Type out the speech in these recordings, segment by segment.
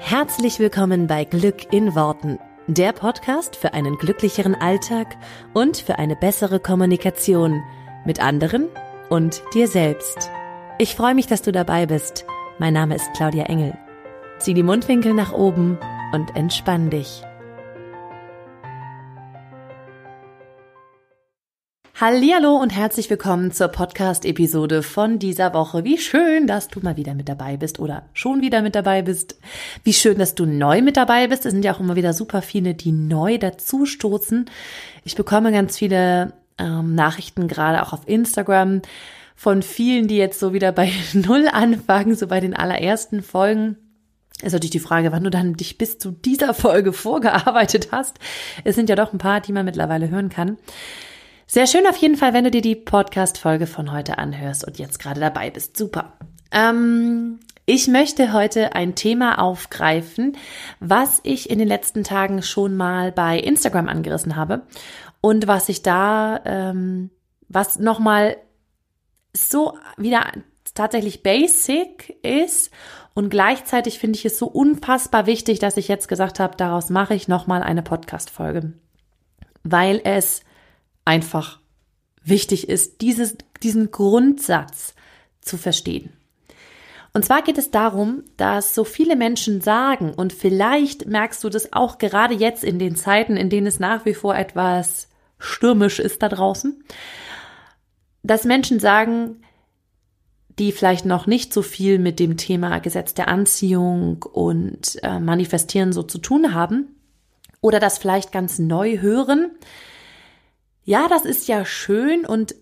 Herzlich willkommen bei Glück in Worten, der Podcast für einen glücklicheren Alltag und für eine bessere Kommunikation mit anderen und dir selbst. Ich freue mich, dass du dabei bist. Mein Name ist Claudia Engel. Zieh die Mundwinkel nach oben und entspann dich. Hallihallo und herzlich willkommen zur Podcast-Episode von dieser Woche. Wie schön, dass du mal wieder mit dabei bist oder schon wieder mit dabei bist. Wie schön, dass du neu mit dabei bist. Es sind ja auch immer wieder super viele, die neu dazustoßen. Ich bekomme ganz viele ähm, Nachrichten, gerade auch auf Instagram, von vielen, die jetzt so wieder bei Null anfangen, so bei den allerersten Folgen. Ist natürlich die Frage, wann du dann dich bis zu dieser Folge vorgearbeitet hast. Es sind ja doch ein paar, die man mittlerweile hören kann. Sehr schön auf jeden Fall, wenn du dir die Podcast-Folge von heute anhörst und jetzt gerade dabei bist. Super. Ähm, ich möchte heute ein Thema aufgreifen, was ich in den letzten Tagen schon mal bei Instagram angerissen habe und was ich da, ähm, was nochmal so wieder tatsächlich basic ist und gleichzeitig finde ich es so unfassbar wichtig, dass ich jetzt gesagt habe, daraus mache ich nochmal eine Podcast-Folge, weil es einfach wichtig ist, dieses, diesen Grundsatz zu verstehen. Und zwar geht es darum, dass so viele Menschen sagen, und vielleicht merkst du das auch gerade jetzt in den Zeiten, in denen es nach wie vor etwas stürmisch ist da draußen, dass Menschen sagen, die vielleicht noch nicht so viel mit dem Thema Gesetz der Anziehung und äh, Manifestieren so zu tun haben oder das vielleicht ganz neu hören, ja, das ist ja schön und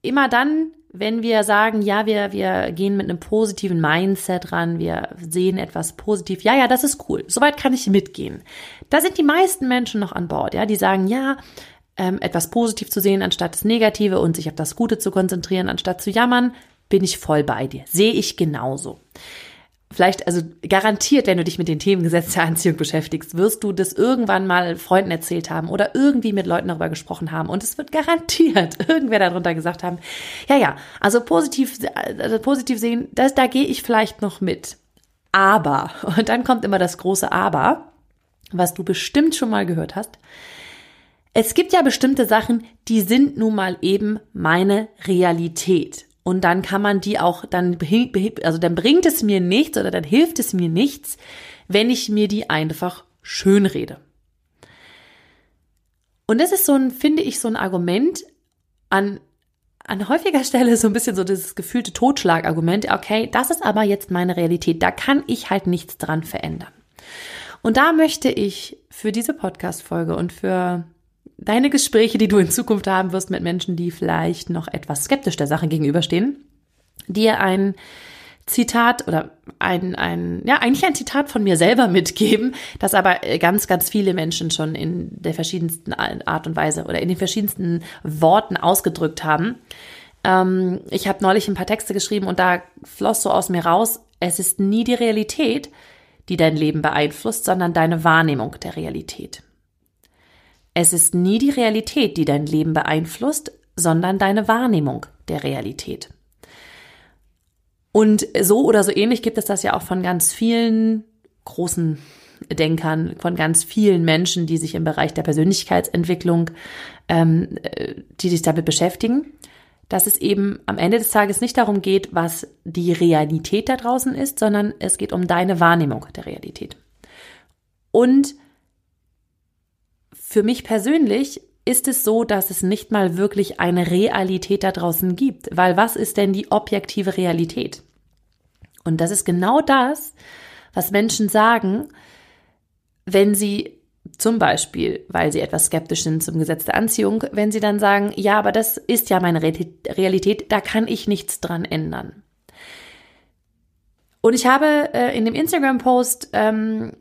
immer dann, wenn wir sagen, ja, wir, wir gehen mit einem positiven Mindset ran, wir sehen etwas positiv, ja, ja, das ist cool, soweit kann ich mitgehen. Da sind die meisten Menschen noch an Bord, ja, die sagen, ja, ähm, etwas positiv zu sehen anstatt das Negative und sich auf das Gute zu konzentrieren anstatt zu jammern, bin ich voll bei dir, sehe ich genauso vielleicht, also garantiert, wenn du dich mit den Themen Gesetz der Anziehung beschäftigst, wirst du das irgendwann mal Freunden erzählt haben oder irgendwie mit Leuten darüber gesprochen haben. Und es wird garantiert irgendwer darunter gesagt haben, ja, ja, also positiv, also positiv sehen, das, da gehe ich vielleicht noch mit. Aber, und dann kommt immer das große Aber, was du bestimmt schon mal gehört hast. Es gibt ja bestimmte Sachen, die sind nun mal eben meine Realität. Und dann kann man die auch, dann, also dann bringt es mir nichts oder dann hilft es mir nichts, wenn ich mir die einfach schön rede. Und das ist so ein, finde ich, so ein Argument an, an häufiger Stelle so ein bisschen so dieses gefühlte Totschlagargument. Okay, das ist aber jetzt meine Realität. Da kann ich halt nichts dran verändern. Und da möchte ich für diese Podcast-Folge und für deine Gespräche, die du in Zukunft haben wirst mit Menschen, die vielleicht noch etwas skeptisch der Sache gegenüberstehen, dir ein Zitat oder ein, ein, ja, eigentlich ein Zitat von mir selber mitgeben, das aber ganz, ganz viele Menschen schon in der verschiedensten Art und Weise oder in den verschiedensten Worten ausgedrückt haben. Ähm, ich habe neulich ein paar Texte geschrieben und da floss so aus mir raus, es ist nie die Realität, die dein Leben beeinflusst, sondern deine Wahrnehmung der Realität. Es ist nie die Realität, die dein Leben beeinflusst, sondern deine Wahrnehmung der Realität. Und so oder so ähnlich gibt es das ja auch von ganz vielen großen Denkern, von ganz vielen Menschen, die sich im Bereich der Persönlichkeitsentwicklung, ähm, äh, die sich damit beschäftigen, dass es eben am Ende des Tages nicht darum geht, was die Realität da draußen ist, sondern es geht um deine Wahrnehmung der Realität. Und für mich persönlich ist es so, dass es nicht mal wirklich eine Realität da draußen gibt. Weil was ist denn die objektive Realität? Und das ist genau das, was Menschen sagen, wenn sie zum Beispiel, weil sie etwas skeptisch sind zum Gesetz der Anziehung, wenn sie dann sagen, ja, aber das ist ja meine Realität, da kann ich nichts dran ändern. Und ich habe äh, in dem Instagram-Post ähm,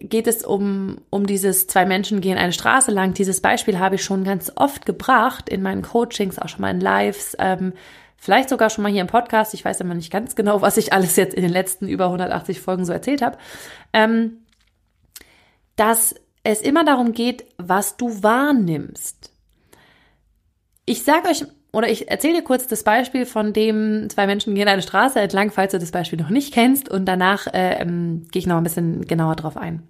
geht es um, um dieses zwei Menschen gehen eine Straße lang. Dieses Beispiel habe ich schon ganz oft gebracht in meinen Coachings, auch schon mal in Lives, ähm, vielleicht sogar schon mal hier im Podcast. Ich weiß immer nicht ganz genau, was ich alles jetzt in den letzten über 180 Folgen so erzählt habe. Ähm, dass es immer darum geht, was du wahrnimmst. Ich sage euch oder ich erzähle dir kurz das Beispiel von dem, zwei Menschen gehen eine Straße entlang, falls du das Beispiel noch nicht kennst. Und danach äh, ähm, gehe ich noch ein bisschen genauer drauf ein.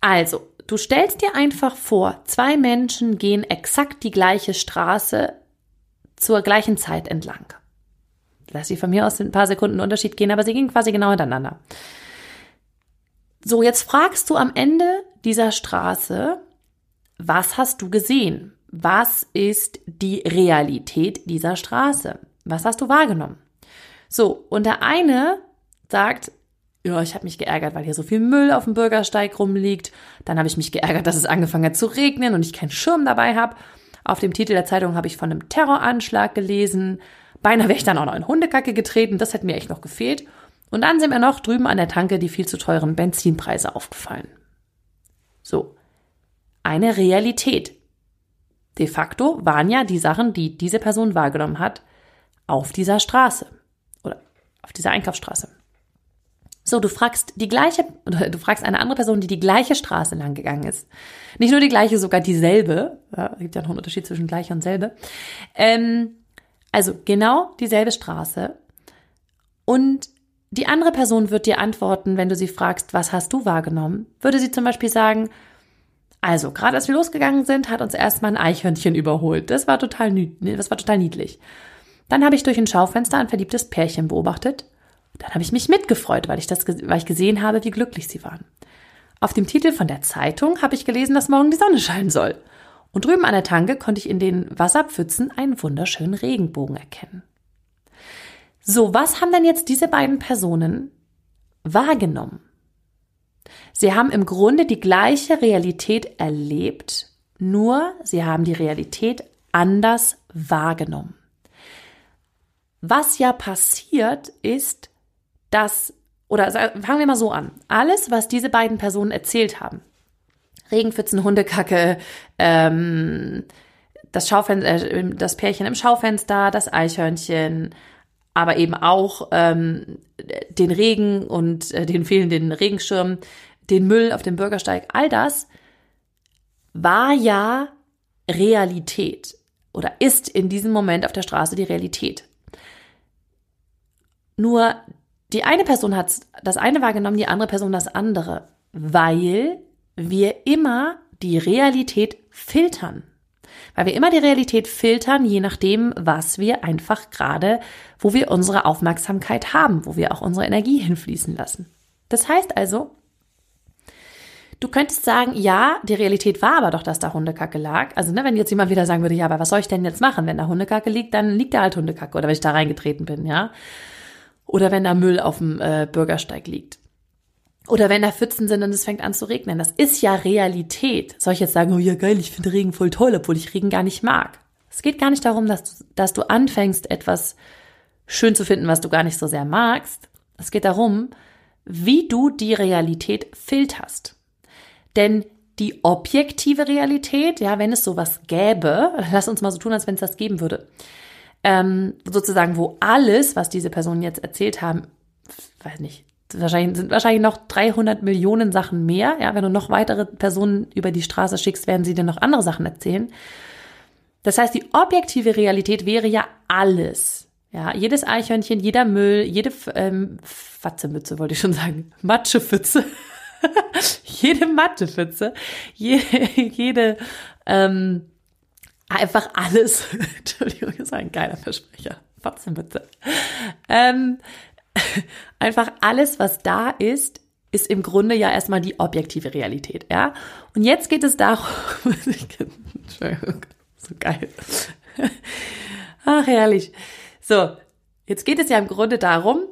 Also, du stellst dir einfach vor, zwei Menschen gehen exakt die gleiche Straße zur gleichen Zeit entlang. Lass sie von mir aus ein paar Sekunden Unterschied gehen, aber sie gehen quasi genau hintereinander. So, jetzt fragst du am Ende dieser Straße, was hast du gesehen? Was ist die Realität dieser Straße? Was hast du wahrgenommen? So, und der eine sagt, ja, ich habe mich geärgert, weil hier so viel Müll auf dem Bürgersteig rumliegt. Dann habe ich mich geärgert, dass es angefangen hat zu regnen und ich keinen Schirm dabei habe. Auf dem Titel der Zeitung habe ich von einem Terroranschlag gelesen. Beinahe wäre ich dann auch noch in Hundekacke getreten. Das hätte mir echt noch gefehlt. Und dann sind mir noch drüben an der Tanke die viel zu teuren Benzinpreise aufgefallen. So. Eine Realität. De facto waren ja die Sachen, die diese Person wahrgenommen hat, auf dieser Straße oder auf dieser Einkaufsstraße. So, du fragst die gleiche, du fragst eine andere Person, die die gleiche Straße lang gegangen ist. Nicht nur die gleiche, sogar dieselbe. Ja, gibt ja noch einen Unterschied zwischen gleich und selbe. Ähm, also genau dieselbe Straße. Und die andere Person wird dir antworten, wenn du sie fragst, was hast du wahrgenommen? Würde sie zum Beispiel sagen, also, gerade als wir losgegangen sind, hat uns erstmal ein Eichhörnchen überholt. Das war total, das war total niedlich. Dann habe ich durch ein Schaufenster ein verliebtes Pärchen beobachtet. Dann habe ich mich mitgefreut, weil ich, das, weil ich gesehen habe, wie glücklich sie waren. Auf dem Titel von der Zeitung habe ich gelesen, dass morgen die Sonne scheinen soll. Und drüben an der Tanke konnte ich in den Wasserpfützen einen wunderschönen Regenbogen erkennen. So, was haben denn jetzt diese beiden Personen wahrgenommen? Sie haben im Grunde die gleiche Realität erlebt, nur sie haben die Realität anders wahrgenommen. Was ja passiert ist, dass, oder fangen wir mal so an, alles, was diese beiden Personen erzählt haben, Regenpfützen, Hundekacke, ähm, das, Schaufenster, äh, das Pärchen im Schaufenster, das Eichhörnchen, aber eben auch ähm, den Regen und äh, den fehlenden Regenschirm, den Müll auf dem Bürgersteig, all das war ja Realität oder ist in diesem Moment auf der Straße die Realität. Nur die eine Person hat das eine wahrgenommen, die andere Person das andere, weil wir immer die Realität filtern. Weil wir immer die Realität filtern, je nachdem, was wir einfach gerade, wo wir unsere Aufmerksamkeit haben, wo wir auch unsere Energie hinfließen lassen. Das heißt also, Du könntest sagen, ja, die Realität war aber doch, dass da Hundekacke lag. Also, ne, wenn jetzt jemand wieder sagen würde, ja, aber was soll ich denn jetzt machen? Wenn da Hundekacke liegt, dann liegt da halt Hundekacke oder wenn ich da reingetreten bin, ja. Oder wenn da Müll auf dem äh, Bürgersteig liegt. Oder wenn da Pfützen sind und es fängt an zu regnen. Das ist ja Realität. Soll ich jetzt sagen, oh ja geil, ich finde Regen voll toll, obwohl ich Regen gar nicht mag. Es geht gar nicht darum, dass du, dass du anfängst, etwas schön zu finden, was du gar nicht so sehr magst. Es geht darum, wie du die Realität filterst. Denn die objektive Realität, ja, wenn es sowas gäbe, lass uns mal so tun, als wenn es das geben würde, ähm, sozusagen, wo alles, was diese Personen jetzt erzählt haben, weiß nicht, wahrscheinlich sind wahrscheinlich noch 300 Millionen Sachen mehr. Ja, wenn du noch weitere Personen über die Straße schickst, werden sie dir noch andere Sachen erzählen. Das heißt, die objektive Realität wäre ja alles. Ja, jedes Eichhörnchen, jeder Müll, jede ähm, Fatzemütze wollte ich schon sagen, Matschepfütze. jede Mattepfütze, jede, jede ähm, einfach alles. Entschuldigung, das ist ein geiler Versprecher. Fotzenwitze. Ähm, einfach alles, was da ist, ist im Grunde ja erstmal die objektive Realität, ja. Und jetzt geht es darum, Entschuldigung, so geil. Ach, herrlich. So, jetzt geht es ja im Grunde darum,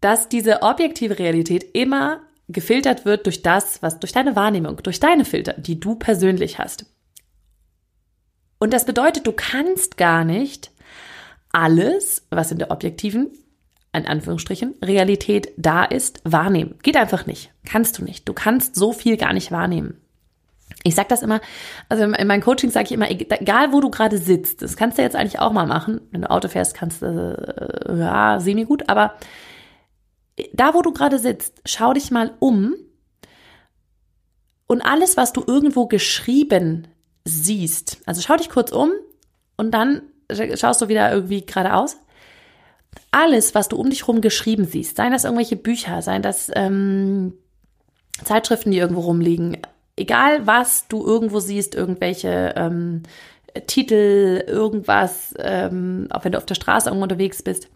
dass diese objektive Realität immer gefiltert wird durch das, was durch deine Wahrnehmung, durch deine Filter, die du persönlich hast. Und das bedeutet, du kannst gar nicht alles, was in der objektiven, in Anführungsstrichen, Realität da ist, wahrnehmen. Geht einfach nicht. Kannst du nicht. Du kannst so viel gar nicht wahrnehmen. Ich sag das immer, also in meinem Coaching sage ich immer, egal wo du gerade sitzt, das kannst du jetzt eigentlich auch mal machen. Wenn du Auto fährst, kannst du, äh, ja, semi gut, aber da, wo du gerade sitzt, schau dich mal um und alles, was du irgendwo geschrieben siehst, also schau dich kurz um und dann schaust du wieder irgendwie geradeaus. Alles, was du um dich herum geschrieben siehst, seien das irgendwelche Bücher, seien das ähm, Zeitschriften, die irgendwo rumliegen, egal was du irgendwo siehst, irgendwelche ähm, Titel, irgendwas, ähm, auch wenn du auf der Straße irgendwo unterwegs bist,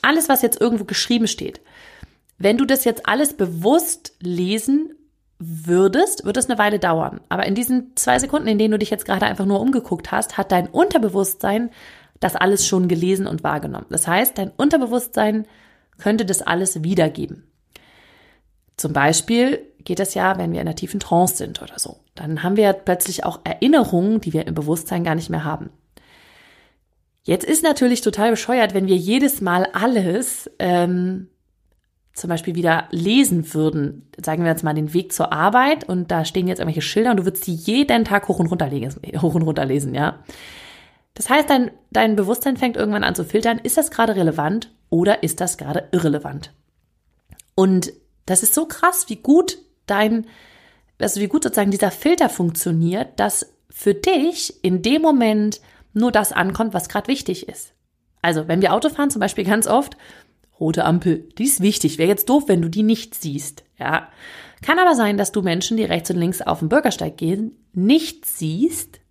alles, was jetzt irgendwo geschrieben steht, wenn du das jetzt alles bewusst lesen würdest, wird es eine Weile dauern. Aber in diesen zwei Sekunden, in denen du dich jetzt gerade einfach nur umgeguckt hast, hat dein Unterbewusstsein das alles schon gelesen und wahrgenommen. Das heißt, dein Unterbewusstsein könnte das alles wiedergeben. Zum Beispiel geht das ja, wenn wir in einer tiefen Trance sind oder so. Dann haben wir ja plötzlich auch Erinnerungen, die wir im Bewusstsein gar nicht mehr haben. Jetzt ist natürlich total bescheuert, wenn wir jedes Mal alles ähm, zum Beispiel wieder lesen würden, sagen wir jetzt mal den Weg zur Arbeit und da stehen jetzt irgendwelche Schilder und du würdest die jeden Tag hoch und runter lesen, hoch und runter lesen, ja. Das heißt, dein, dein Bewusstsein fängt irgendwann an zu filtern, ist das gerade relevant oder ist das gerade irrelevant? Und das ist so krass, wie gut dein, also wie gut sozusagen dieser Filter funktioniert, dass für dich in dem Moment nur das ankommt, was gerade wichtig ist. Also, wenn wir Auto fahren, zum Beispiel ganz oft, rote Ampel, die ist wichtig. Wäre jetzt doof, wenn du die nicht siehst. Ja. Kann aber sein, dass du Menschen, die rechts und links auf dem Bürgersteig gehen, nicht siehst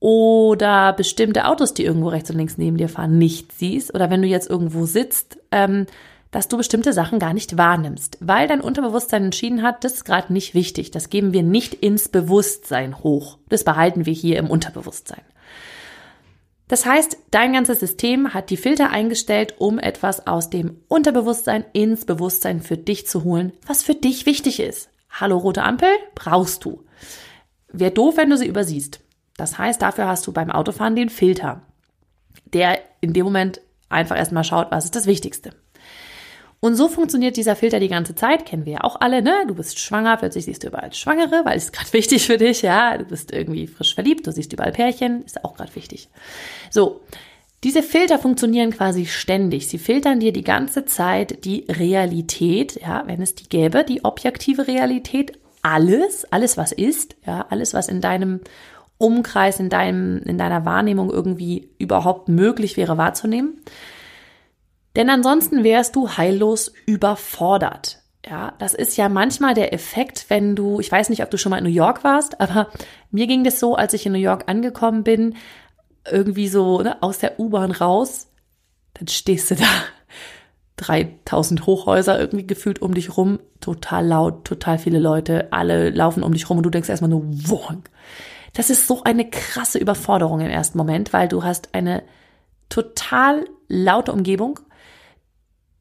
oder bestimmte Autos, die irgendwo rechts und links neben dir fahren, nicht siehst oder wenn du jetzt irgendwo sitzt, ähm, dass du bestimmte Sachen gar nicht wahrnimmst, weil dein Unterbewusstsein entschieden hat, das ist gerade nicht wichtig, das geben wir nicht ins Bewusstsein hoch, das behalten wir hier im Unterbewusstsein. Das heißt, dein ganzes System hat die Filter eingestellt, um etwas aus dem Unterbewusstsein ins Bewusstsein für dich zu holen, was für dich wichtig ist. Hallo rote Ampel, brauchst du. Wäre doof, wenn du sie übersiehst. Das heißt, dafür hast du beim Autofahren den Filter, der in dem Moment einfach erstmal schaut, was ist das Wichtigste. Und so funktioniert dieser Filter die ganze Zeit, kennen wir ja auch alle, ne? Du bist schwanger, plötzlich siehst du überall Schwangere, weil es gerade wichtig für dich, ja. Du bist irgendwie frisch verliebt, du siehst überall Pärchen, ist auch gerade wichtig. So. Diese Filter funktionieren quasi ständig. Sie filtern dir die ganze Zeit die Realität, ja, wenn es die gäbe, die objektive Realität, alles, alles was ist, ja, alles was in deinem Umkreis, in deinem, in deiner Wahrnehmung irgendwie überhaupt möglich wäre wahrzunehmen. Denn ansonsten wärst du heillos überfordert. Ja, das ist ja manchmal der Effekt, wenn du, ich weiß nicht, ob du schon mal in New York warst, aber mir ging das so, als ich in New York angekommen bin, irgendwie so ne, aus der U-Bahn raus, dann stehst du da, 3000 Hochhäuser irgendwie gefühlt um dich rum, total laut, total viele Leute, alle laufen um dich rum und du denkst erstmal nur, wonk. Das ist so eine krasse Überforderung im ersten Moment, weil du hast eine total laute Umgebung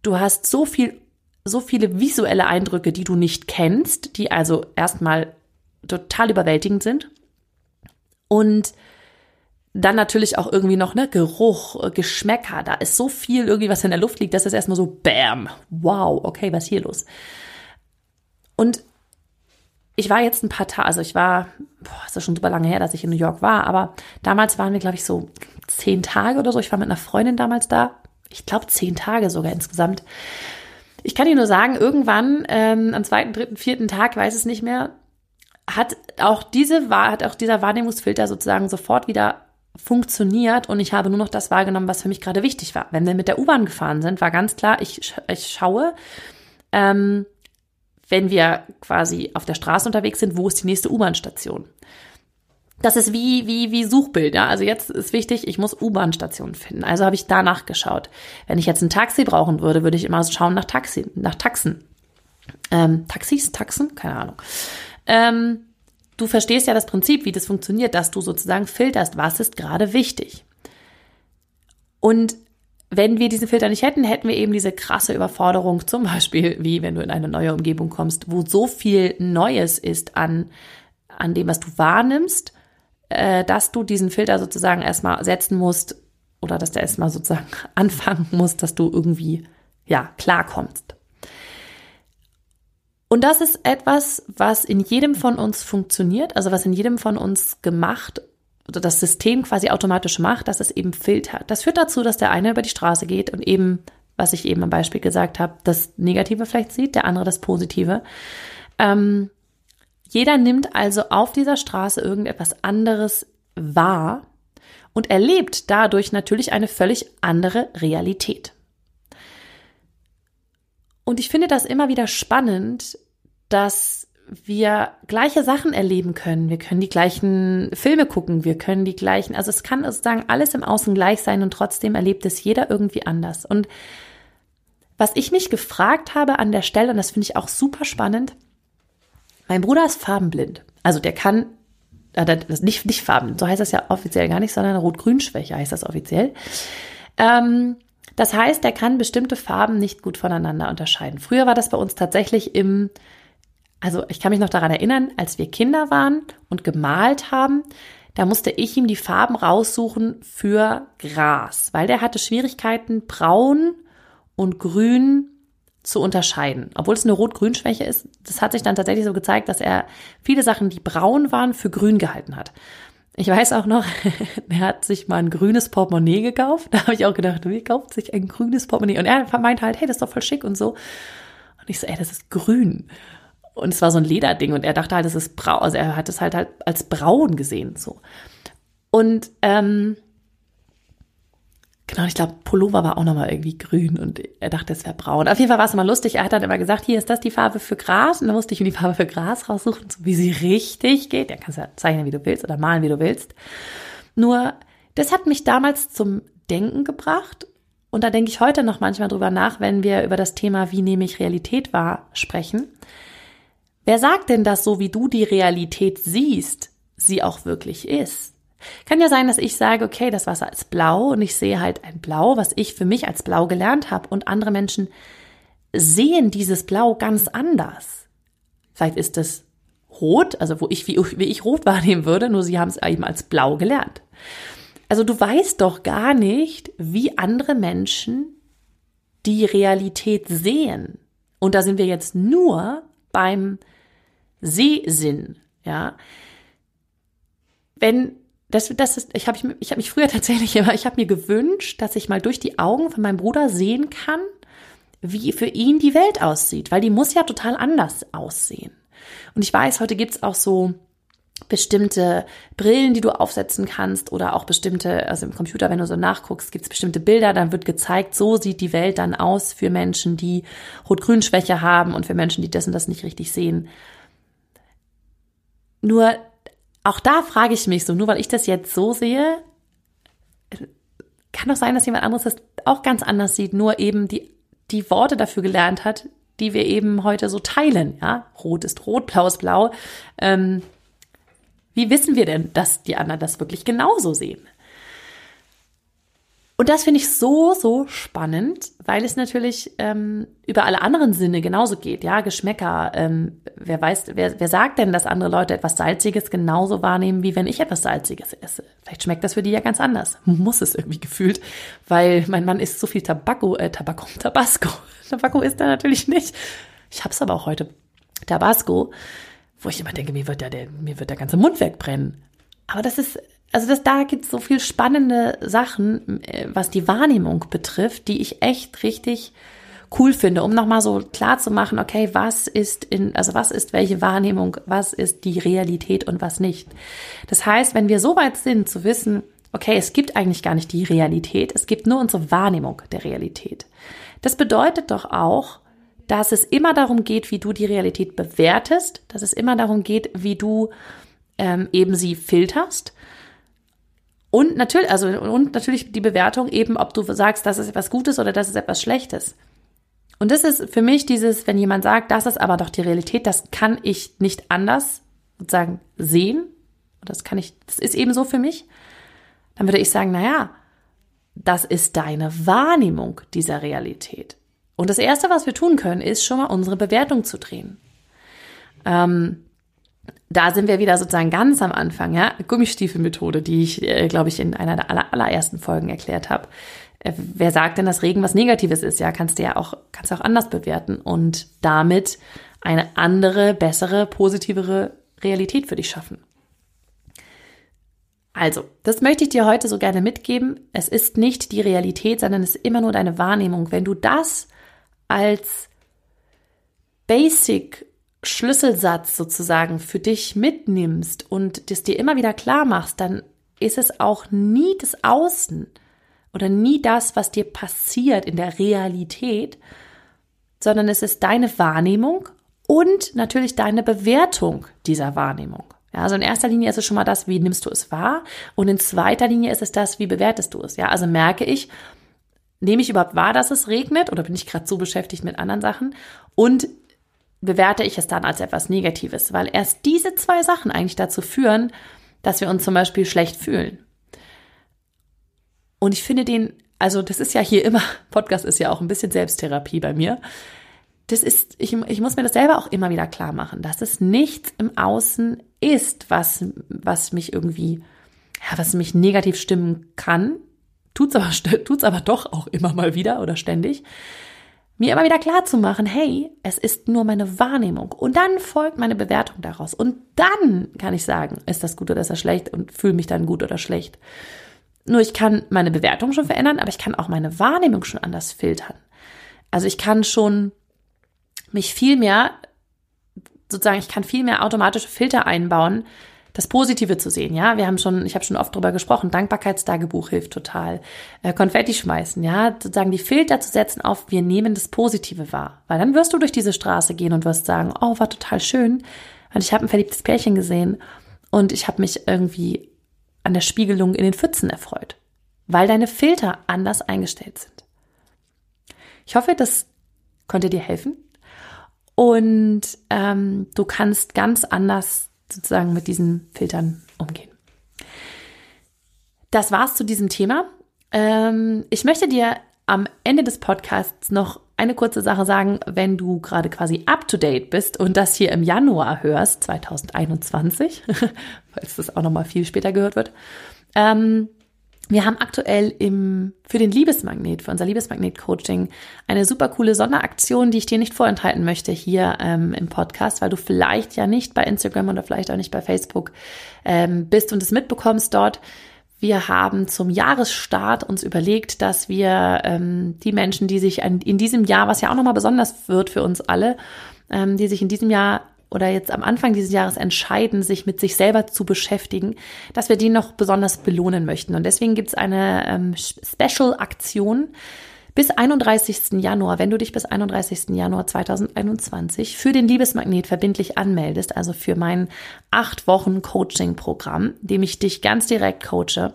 Du hast so viel, so viele visuelle Eindrücke, die du nicht kennst, die also erstmal total überwältigend sind. Und dann natürlich auch irgendwie noch, ne, Geruch, Geschmäcker, da ist so viel irgendwie, was in der Luft liegt, dass es erstmal so, bam, wow, okay, was ist hier los? Und ich war jetzt ein paar Tage, also ich war, boah, ist ja schon super lange her, dass ich in New York war, aber damals waren wir, glaube ich, so zehn Tage oder so. Ich war mit einer Freundin damals da ich glaube, zehn Tage sogar insgesamt. Ich kann dir nur sagen, irgendwann ähm, am zweiten, dritten, vierten Tag, weiß es nicht mehr, hat auch diese hat auch dieser Wahrnehmungsfilter sozusagen sofort wieder funktioniert und ich habe nur noch das wahrgenommen, was für mich gerade wichtig war. Wenn wir mit der U-Bahn gefahren sind, war ganz klar, ich, ich schaue, ähm, wenn wir quasi auf der Straße unterwegs sind, wo ist die nächste U-Bahn-Station? das ist wie, wie, wie Suchbild. Ja? Also jetzt ist wichtig, ich muss U-Bahn-Stationen finden. Also habe ich danach geschaut. Wenn ich jetzt ein Taxi brauchen würde, würde ich immer schauen nach Taxi, nach Taxen. Ähm, Taxis, Taxen? Keine Ahnung. Ähm, du verstehst ja das Prinzip, wie das funktioniert, dass du sozusagen filterst, was ist gerade wichtig. Und wenn wir diesen Filter nicht hätten, hätten wir eben diese krasse Überforderung, zum Beispiel wie wenn du in eine neue Umgebung kommst, wo so viel Neues ist an, an dem, was du wahrnimmst äh, dass du diesen Filter sozusagen erstmal setzen musst oder dass der erstmal sozusagen anfangen muss, dass du irgendwie, ja, klarkommst. Und das ist etwas, was in jedem von uns funktioniert, also was in jedem von uns gemacht das System quasi automatisch macht, dass es eben filtert. Das führt dazu, dass der eine über die Straße geht und eben, was ich eben am Beispiel gesagt habe, das Negative vielleicht sieht, der andere das Positive. Ähm, Jeder nimmt also auf dieser Straße irgendetwas anderes wahr und erlebt dadurch natürlich eine völlig andere Realität. Und ich finde das immer wieder spannend, dass wir gleiche Sachen erleben können. Wir können die gleichen Filme gucken, wir können die gleichen, also es kann sozusagen alles im Außen gleich sein und trotzdem erlebt es jeder irgendwie anders. Und was ich mich gefragt habe an der Stelle, und das finde ich auch super spannend, mein Bruder ist farbenblind. Also der kann, äh, nicht, nicht Farben, so heißt das ja offiziell gar nicht, sondern Rot-Grün-Schwäche heißt das offiziell. Ähm, das heißt, er kann bestimmte Farben nicht gut voneinander unterscheiden. Früher war das bei uns tatsächlich im, also ich kann mich noch daran erinnern, als wir Kinder waren und gemalt haben, da musste ich ihm die Farben raussuchen für Gras, weil der hatte Schwierigkeiten, braun und grün zu unterscheiden. Obwohl es eine Rot-Grün-Schwäche ist, das hat sich dann tatsächlich so gezeigt, dass er viele Sachen, die braun waren, für grün gehalten hat. Ich weiß auch noch, er hat sich mal ein grünes Portemonnaie gekauft. Da habe ich auch gedacht, wie kauft sich ein grünes Portemonnaie? Und er meinte halt, hey, das ist doch voll schick und so. Und ich so, ey, das ist grün. Und es war so ein Lederding und er dachte halt, das ist braun. Also er hat es halt halt als braun gesehen, so. Und ähm, Genau, ich glaube, Pullover war auch nochmal irgendwie grün und er dachte, es wäre braun. Auf jeden Fall war es immer lustig. Er hat dann immer gesagt, hier ist das die Farbe für Gras. Und dann musste ich mir die Farbe für Gras raussuchen, so wie sie richtig geht. Ja, kannst ja zeichnen, wie du willst oder malen, wie du willst. Nur, das hat mich damals zum Denken gebracht. Und da denke ich heute noch manchmal drüber nach, wenn wir über das Thema, wie nehme ich Realität wahr, sprechen. Wer sagt denn, dass so wie du die Realität siehst, sie auch wirklich ist? Kann ja sein, dass ich sage, okay, das Wasser ist blau und ich sehe halt ein Blau, was ich für mich als blau gelernt habe und andere Menschen sehen dieses Blau ganz anders. Vielleicht ist es rot, also wo ich, wie, wie ich rot wahrnehmen würde, nur sie haben es eben als blau gelernt. Also du weißt doch gar nicht, wie andere Menschen die Realität sehen. Und da sind wir jetzt nur beim Sehsinn, ja. Wenn das, das ist, ich habe ich, ich hab mich früher tatsächlich immer, ich habe mir gewünscht, dass ich mal durch die Augen von meinem Bruder sehen kann, wie für ihn die Welt aussieht, weil die muss ja total anders aussehen. Und ich weiß, heute gibt's auch so bestimmte Brillen, die du aufsetzen kannst oder auch bestimmte, also im Computer, wenn du so nachguckst, gibt's bestimmte Bilder, dann wird gezeigt, so sieht die Welt dann aus für Menschen, die Rot-Grün-Schwäche haben und für Menschen, die das und das nicht richtig sehen. Nur auch da frage ich mich so, nur weil ich das jetzt so sehe, kann doch sein, dass jemand anderes das auch ganz anders sieht, nur eben die, die Worte dafür gelernt hat, die wir eben heute so teilen. Ja, rot ist rot, blau ist blau. Ähm, wie wissen wir denn, dass die anderen das wirklich genauso sehen? Und das finde ich so, so spannend, weil es natürlich ähm, über alle anderen Sinne genauso geht. Ja, Geschmäcker. Ähm, wer weiß, wer, wer sagt denn, dass andere Leute etwas Salziges genauso wahrnehmen, wie wenn ich etwas Salziges esse? Vielleicht schmeckt das für die ja ganz anders. Muss es irgendwie gefühlt, weil mein Mann isst so viel Tabako, äh, Tabako, Tabasco. Tabako isst er natürlich nicht. Ich hab's aber auch heute. Tabasco, wo ich immer denke, mir wird der, der, mir wird der ganze Mund wegbrennen. Aber das ist also das, da gibt es so viel spannende Sachen, äh, was die Wahrnehmung betrifft, die ich echt richtig cool finde, um nochmal so klar zu machen, okay, was ist in, also was ist welche Wahrnehmung, was ist die Realität und was nicht. Das heißt, wenn wir so weit sind zu wissen, okay, es gibt eigentlich gar nicht die Realität, es gibt nur unsere Wahrnehmung der Realität. Das bedeutet doch auch, dass es immer darum geht, wie du die Realität bewertest, dass es immer darum geht, wie du ähm, eben sie filterst und natürlich, also, und natürlich die Bewertung eben, ob du sagst, das ist etwas Gutes oder das ist etwas Schlechtes. Und das ist für mich dieses, wenn jemand sagt, das ist aber doch die Realität, das kann ich nicht anders sozusagen sehen. Das kann ich, das ist eben so für mich. Dann würde ich sagen, na ja, das ist deine Wahrnehmung dieser Realität. Und das erste, was wir tun können, ist schon mal unsere Bewertung zu drehen. Ähm, da sind wir wieder sozusagen ganz am Anfang, ja, Gummistiefelmethode, die ich, äh, glaube ich, in einer der aller, allerersten Folgen erklärt habe. Äh, wer sagt denn, dass Regen was Negatives ist? Ja, kannst du ja auch, kannst du auch anders bewerten und damit eine andere, bessere, positivere Realität für dich schaffen. Also, das möchte ich dir heute so gerne mitgeben. Es ist nicht die Realität, sondern es ist immer nur deine Wahrnehmung. Wenn du das als Basic Schlüsselsatz sozusagen für dich mitnimmst und das dir immer wieder klar machst, dann ist es auch nie das Außen oder nie das, was dir passiert in der Realität, sondern es ist deine Wahrnehmung und natürlich deine Bewertung dieser Wahrnehmung. Ja, also in erster Linie ist es schon mal das, wie nimmst du es wahr? Und in zweiter Linie ist es das, wie bewertest du es? Ja, also merke ich, nehme ich überhaupt wahr, dass es regnet oder bin ich gerade so beschäftigt mit anderen Sachen? Und bewerte ich es dann als etwas Negatives? Weil erst diese zwei Sachen eigentlich dazu führen, dass wir uns zum Beispiel schlecht fühlen. Und ich finde den, also das ist ja hier immer, Podcast ist ja auch ein bisschen Selbsttherapie bei mir. Das ist, ich, ich muss mir das selber auch immer wieder klar machen, dass es nichts im Außen ist, was, was mich irgendwie, ja, was mich negativ stimmen kann. Tut's aber, aber doch auch immer mal wieder oder ständig. Mir immer wieder klar zu machen, hey, es ist nur meine Wahrnehmung. Und dann folgt meine Bewertung daraus. Und dann kann ich sagen, ist das gut oder ist das schlecht und fühle mich dann gut oder schlecht. Nur ich kann meine Bewertung schon verändern, aber ich kann auch meine Wahrnehmung schon anders filtern. Also ich kann schon mich viel mehr, sozusagen, ich kann viel mehr automatische Filter einbauen, das Positive zu sehen. Ja, wir haben schon, ich habe schon oft drüber gesprochen. Dankbarkeitstagebuch hilft total. Äh, Konfetti schmeißen, ja, sozusagen die Filter zu setzen auf, wir nehmen das Positive wahr, weil dann wirst du durch diese Straße gehen und wirst sagen, oh, war total schön, und ich habe ein verliebtes Pärchen gesehen und ich habe mich irgendwie an der Spiegelung in den Pfützen erfreut, weil deine Filter anders eingestellt sind. Ich hoffe, das konnte dir helfen und ähm, du kannst ganz anders sozusagen mit diesen Filtern umgehen. Das war's zu diesem Thema. Ähm, ich möchte dir am Ende des Podcasts noch eine kurze Sache sagen, wenn du gerade quasi up to date bist und das hier im Januar hörst, 2021, falls das auch nochmal viel später gehört wird. Ähm, wir haben aktuell im, für den Liebesmagnet, für unser Liebesmagnet-Coaching, eine super coole Sonderaktion, die ich dir nicht vorenthalten möchte hier ähm, im Podcast, weil du vielleicht ja nicht bei Instagram oder vielleicht auch nicht bei Facebook ähm, bist und es mitbekommst dort. Wir haben zum Jahresstart uns überlegt, dass wir ähm, die Menschen, die sich in diesem Jahr, was ja auch nochmal besonders wird für uns alle, ähm, die sich in diesem Jahr oder jetzt am Anfang dieses Jahres entscheiden, sich mit sich selber zu beschäftigen, dass wir die noch besonders belohnen möchten. Und deswegen gibt es eine ähm, Special-Aktion, bis 31. Januar, wenn du dich bis 31. Januar 2021 für den Liebesmagnet verbindlich anmeldest, also für mein acht Wochen Coaching-Programm, dem ich dich ganz direkt coache,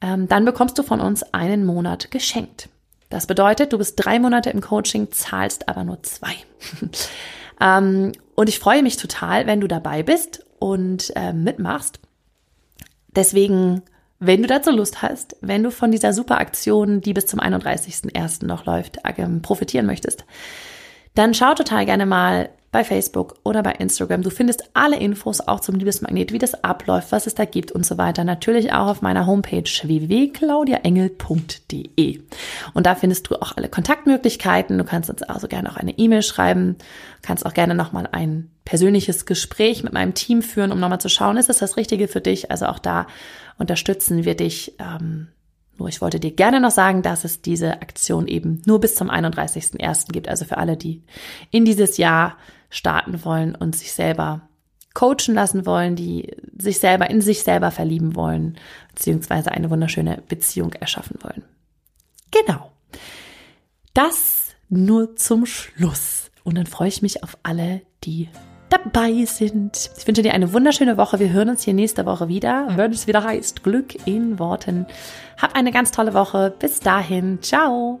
ähm, dann bekommst du von uns einen Monat geschenkt. Das bedeutet, du bist drei Monate im Coaching, zahlst aber nur zwei. ähm, und ich freue mich total, wenn du dabei bist und äh, mitmachst. Deswegen wenn du dazu Lust hast, wenn du von dieser super Aktion, die bis zum 31.01. noch läuft, ähm, profitieren möchtest, dann schau total gerne mal bei Facebook oder bei Instagram. Du findest alle Infos auch zum Liebesmagnet, wie das abläuft, was es da gibt und so weiter. Natürlich auch auf meiner Homepage www.claudiaengel.de. Und da findest du auch alle Kontaktmöglichkeiten. Du kannst uns also gerne auch eine E-Mail schreiben, kannst auch gerne nochmal ein persönliches Gespräch mit meinem Team führen, um nochmal zu schauen, ist es das Richtige für dich? Also auch da unterstützen wir dich. Ähm, nur ich wollte dir gerne noch sagen, dass es diese Aktion eben nur bis zum 31.01. gibt. Also für alle, die in dieses Jahr starten wollen und sich selber coachen lassen wollen, die sich selber in sich selber verlieben wollen, beziehungsweise eine wunderschöne Beziehung erschaffen wollen. Genau. Das nur zum Schluss. Und dann freue ich mich auf alle, die dabei sind. Ich wünsche dir eine wunderschöne Woche. Wir hören uns hier nächste Woche wieder, wenn es wieder heißt Glück in Worten. Hab eine ganz tolle Woche. Bis dahin. Ciao.